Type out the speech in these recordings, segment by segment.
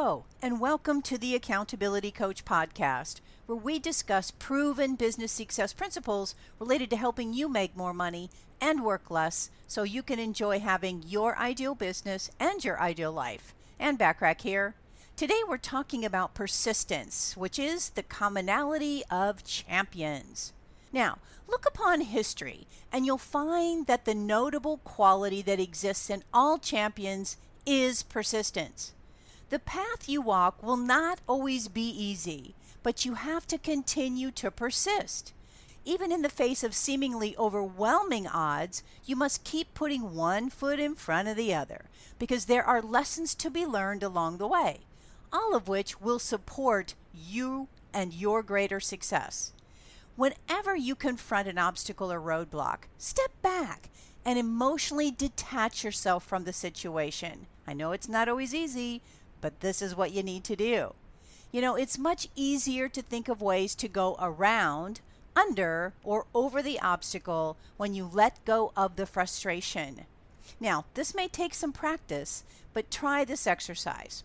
Hello, and welcome to the Accountability Coach podcast, where we discuss proven business success principles related to helping you make more money and work less so you can enjoy having your ideal business and your ideal life. Ann Bachrach here. Today we're talking about persistence, which is the commonality of champions. Now, look upon history, and you'll find that the notable quality that exists in all champions is persistence. The path you walk will not always be easy, but you have to continue to persist. Even in the face of seemingly overwhelming odds, you must keep putting one foot in front of the other because there are lessons to be learned along the way, all of which will support you and your greater success. Whenever you confront an obstacle or roadblock, step back and emotionally detach yourself from the situation. I know it's not always easy, but this is what you need to do. You know, it's much easier to think of ways to go around, under, or over the obstacle when you let go of the frustration. Now, this may take some practice, but try this exercise.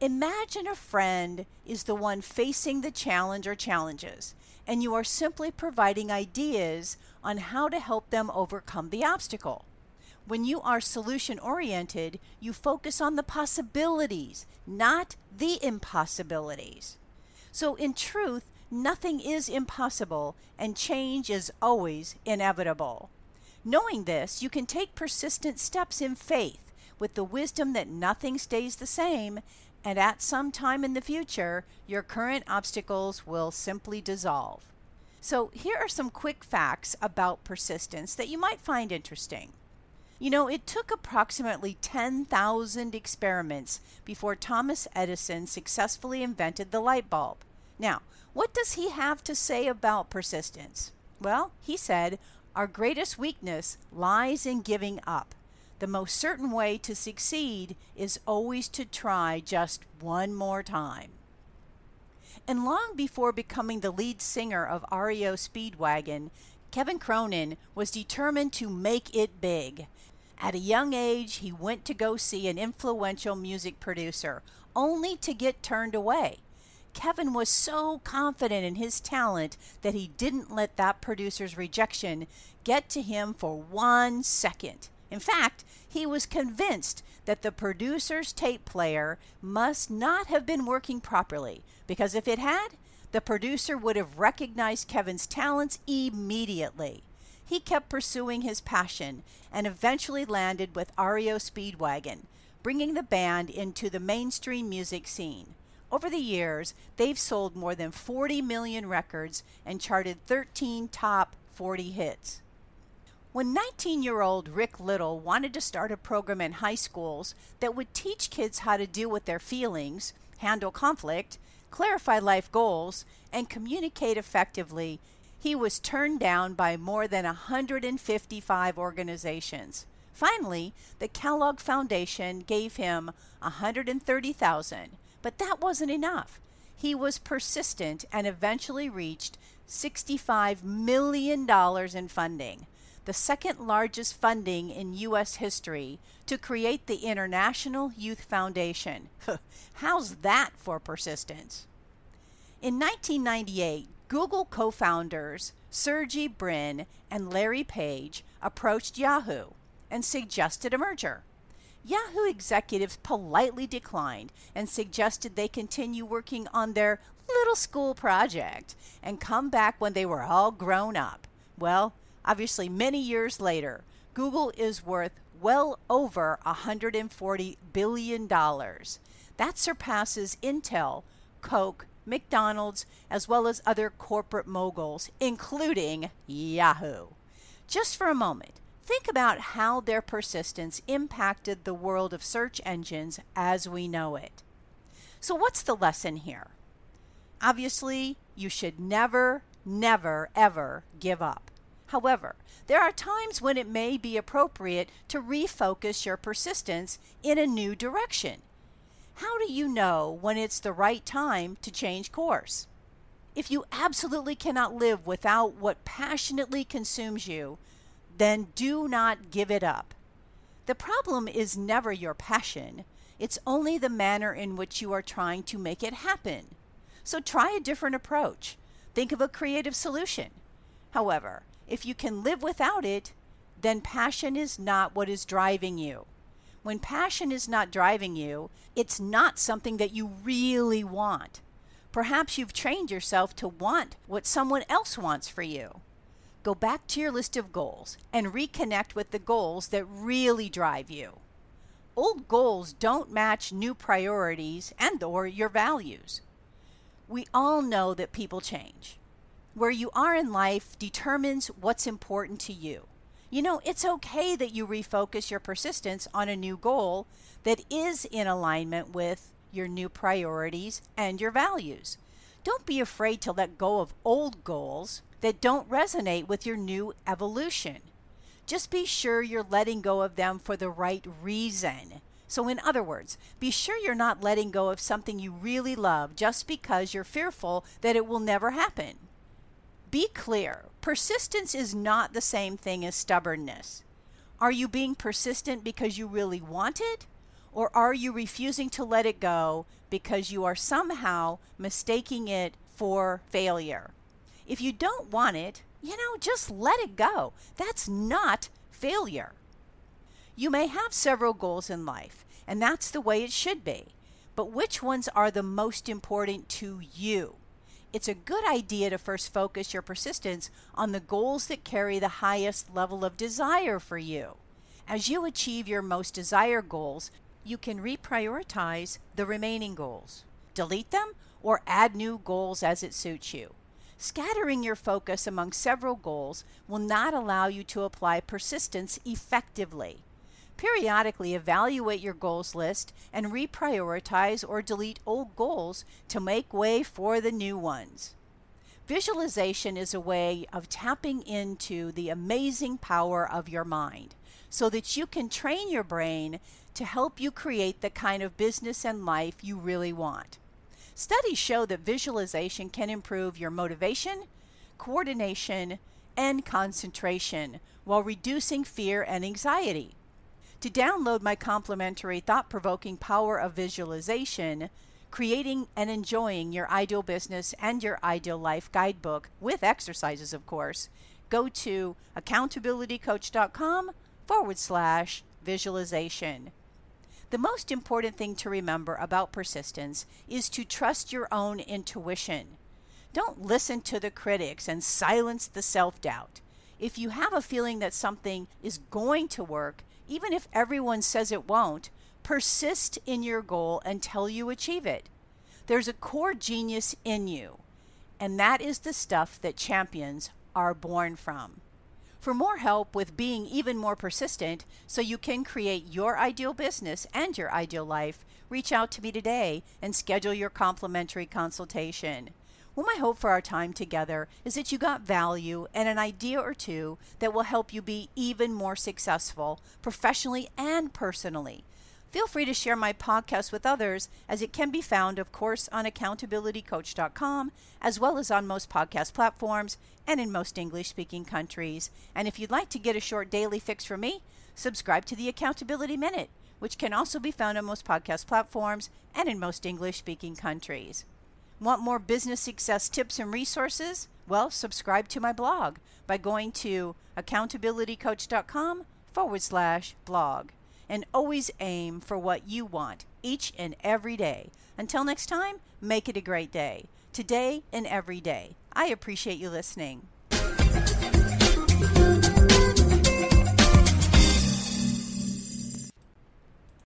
Imagine a friend is the one facing the challenge or challenges, and you are simply providing ideas on how to help them overcome the obstacle. When you are solution oriented, you focus on the possibilities, not the impossibilities. So, in truth, nothing is impossible and change is always inevitable. Knowing this, you can take persistent steps in faith with the wisdom that nothing stays the same, and at some time in the future, your current obstacles will simply dissolve. So, here are some quick facts about persistence that you might find interesting. You know, it took approximately 10,000 experiments before Thomas Edison successfully invented the light bulb. Now, what does he have to say about persistence? Well, he said, Our greatest weakness lies in giving up. The most certain way to succeed is always to try just one more time. And long before becoming the lead singer of REO Speedwagon, Kevin Cronin was determined to make it big. At a young age, he went to go see an influential music producer, only to get turned away. Kevin was so confident in his talent that he didn't let that producer's rejection get to him for one second. In fact, he was convinced that the producer's tape player must not have been working properly, because if it had, the producer would have recognized Kevin's talents immediately. He kept pursuing his passion and eventually landed with REO Speedwagon, bringing the band into the mainstream music scene. Over the years, they've sold more than 40 million records and charted 13 top 40 hits. When 19 year old Rick Little wanted to start a program in high schools that would teach kids how to deal with their feelings, handle conflict, clarify life goals, and communicate effectively, he was turned down by more than 155 organizations. Finally, the Kellogg Foundation gave him 130,000, but that wasn't enough. He was persistent and eventually reached $65 million in funding, the second largest funding in U.S. history, to create the International Youth Foundation. How's that for persistence? In 1998, Google co founders Sergey Brin and Larry Page approached Yahoo and suggested a merger. Yahoo executives politely declined and suggested they continue working on their little school project and come back when they were all grown up. Well, obviously, many years later, Google is worth well over $140 billion. That surpasses Intel, Coke, McDonald's, as well as other corporate moguls, including Yahoo. Just for a moment, think about how their persistence impacted the world of search engines as we know it. So, what's the lesson here? Obviously, you should never, never, ever give up. However, there are times when it may be appropriate to refocus your persistence in a new direction how do you know when it's the right time to change course? If you absolutely cannot live without what passionately consumes you, then do not give it up. The problem is never your passion, It's only the manner in which you are trying to make it happen. So try a different approach. Think of a creative solution. However, if you can live without it, then passion is not what is driving you. When passion is not driving you, it's not something that you really want. Perhaps you've trained yourself to want what someone else wants for you. Go back to your list of goals and reconnect with the goals that really drive you. Old goals don't match new priorities and or your values. We all know that people change. Where you are in life determines what's important to you. You know, it's okay that you refocus your persistence on a new goal that is in alignment with your new priorities and your values. Don't be afraid to let go of old goals that don't resonate with your new evolution. Just be sure you're letting go of them for the right reason. So, in other words, be sure you're not letting go of something you really love just because you're fearful that it will never happen. Be clear persistence is not the same thing as stubbornness. Are you being persistent because you really want it? Or are you refusing to let it go because you are somehow mistaking it for failure? If you don't want it, you know, just let it go. That's not failure. You may have several goals in life, and that's the way it should be. But which ones are the most important to you? It's a good idea to first focus your persistence on the goals that carry the highest level of desire for you. As you achieve your most desired goals, you can reprioritize the remaining goals, delete them, or add new goals as it suits you. Scattering your focus among several goals will not allow you to apply persistence effectively. Periodically evaluate your goals list and reprioritize or delete old goals to make way for the new ones. Visualization is a way of tapping into the amazing power of your mind so that you can train your brain to help you create the kind of business and life you really want. Studies show that visualization can improve your motivation, coordination, and concentration while reducing fear and anxiety. To download my complimentary thought provoking power of visualization, creating and enjoying your ideal business and your ideal life guidebook with exercises, of course, go to accountabilitycoach.com forward slash visualization. The most important thing to remember about persistence is to trust your own intuition. Don't listen to the critics and silence the self doubt. If you have a feeling that something is going to work, even if everyone says it won't, persist in your goal until you achieve it. There's a core genius in you, and that is the stuff that champions are born from. For more help with being even more persistent so you can create your ideal business and your ideal life, reach out to me today and schedule your complimentary consultation. Well, my hope for our time together is that you got value and an idea or two that will help you be even more successful professionally and personally. Feel free to share my podcast with others, as it can be found, of course, on accountabilitycoach.com, as well as on most podcast platforms and in most English speaking countries. And if you'd like to get a short daily fix from me, subscribe to the Accountability Minute, which can also be found on most podcast platforms and in most English speaking countries. Want more business success tips and resources? Well, subscribe to my blog by going to accountabilitycoach.com forward slash blog. And always aim for what you want each and every day. Until next time, make it a great day. Today and every day. I appreciate you listening.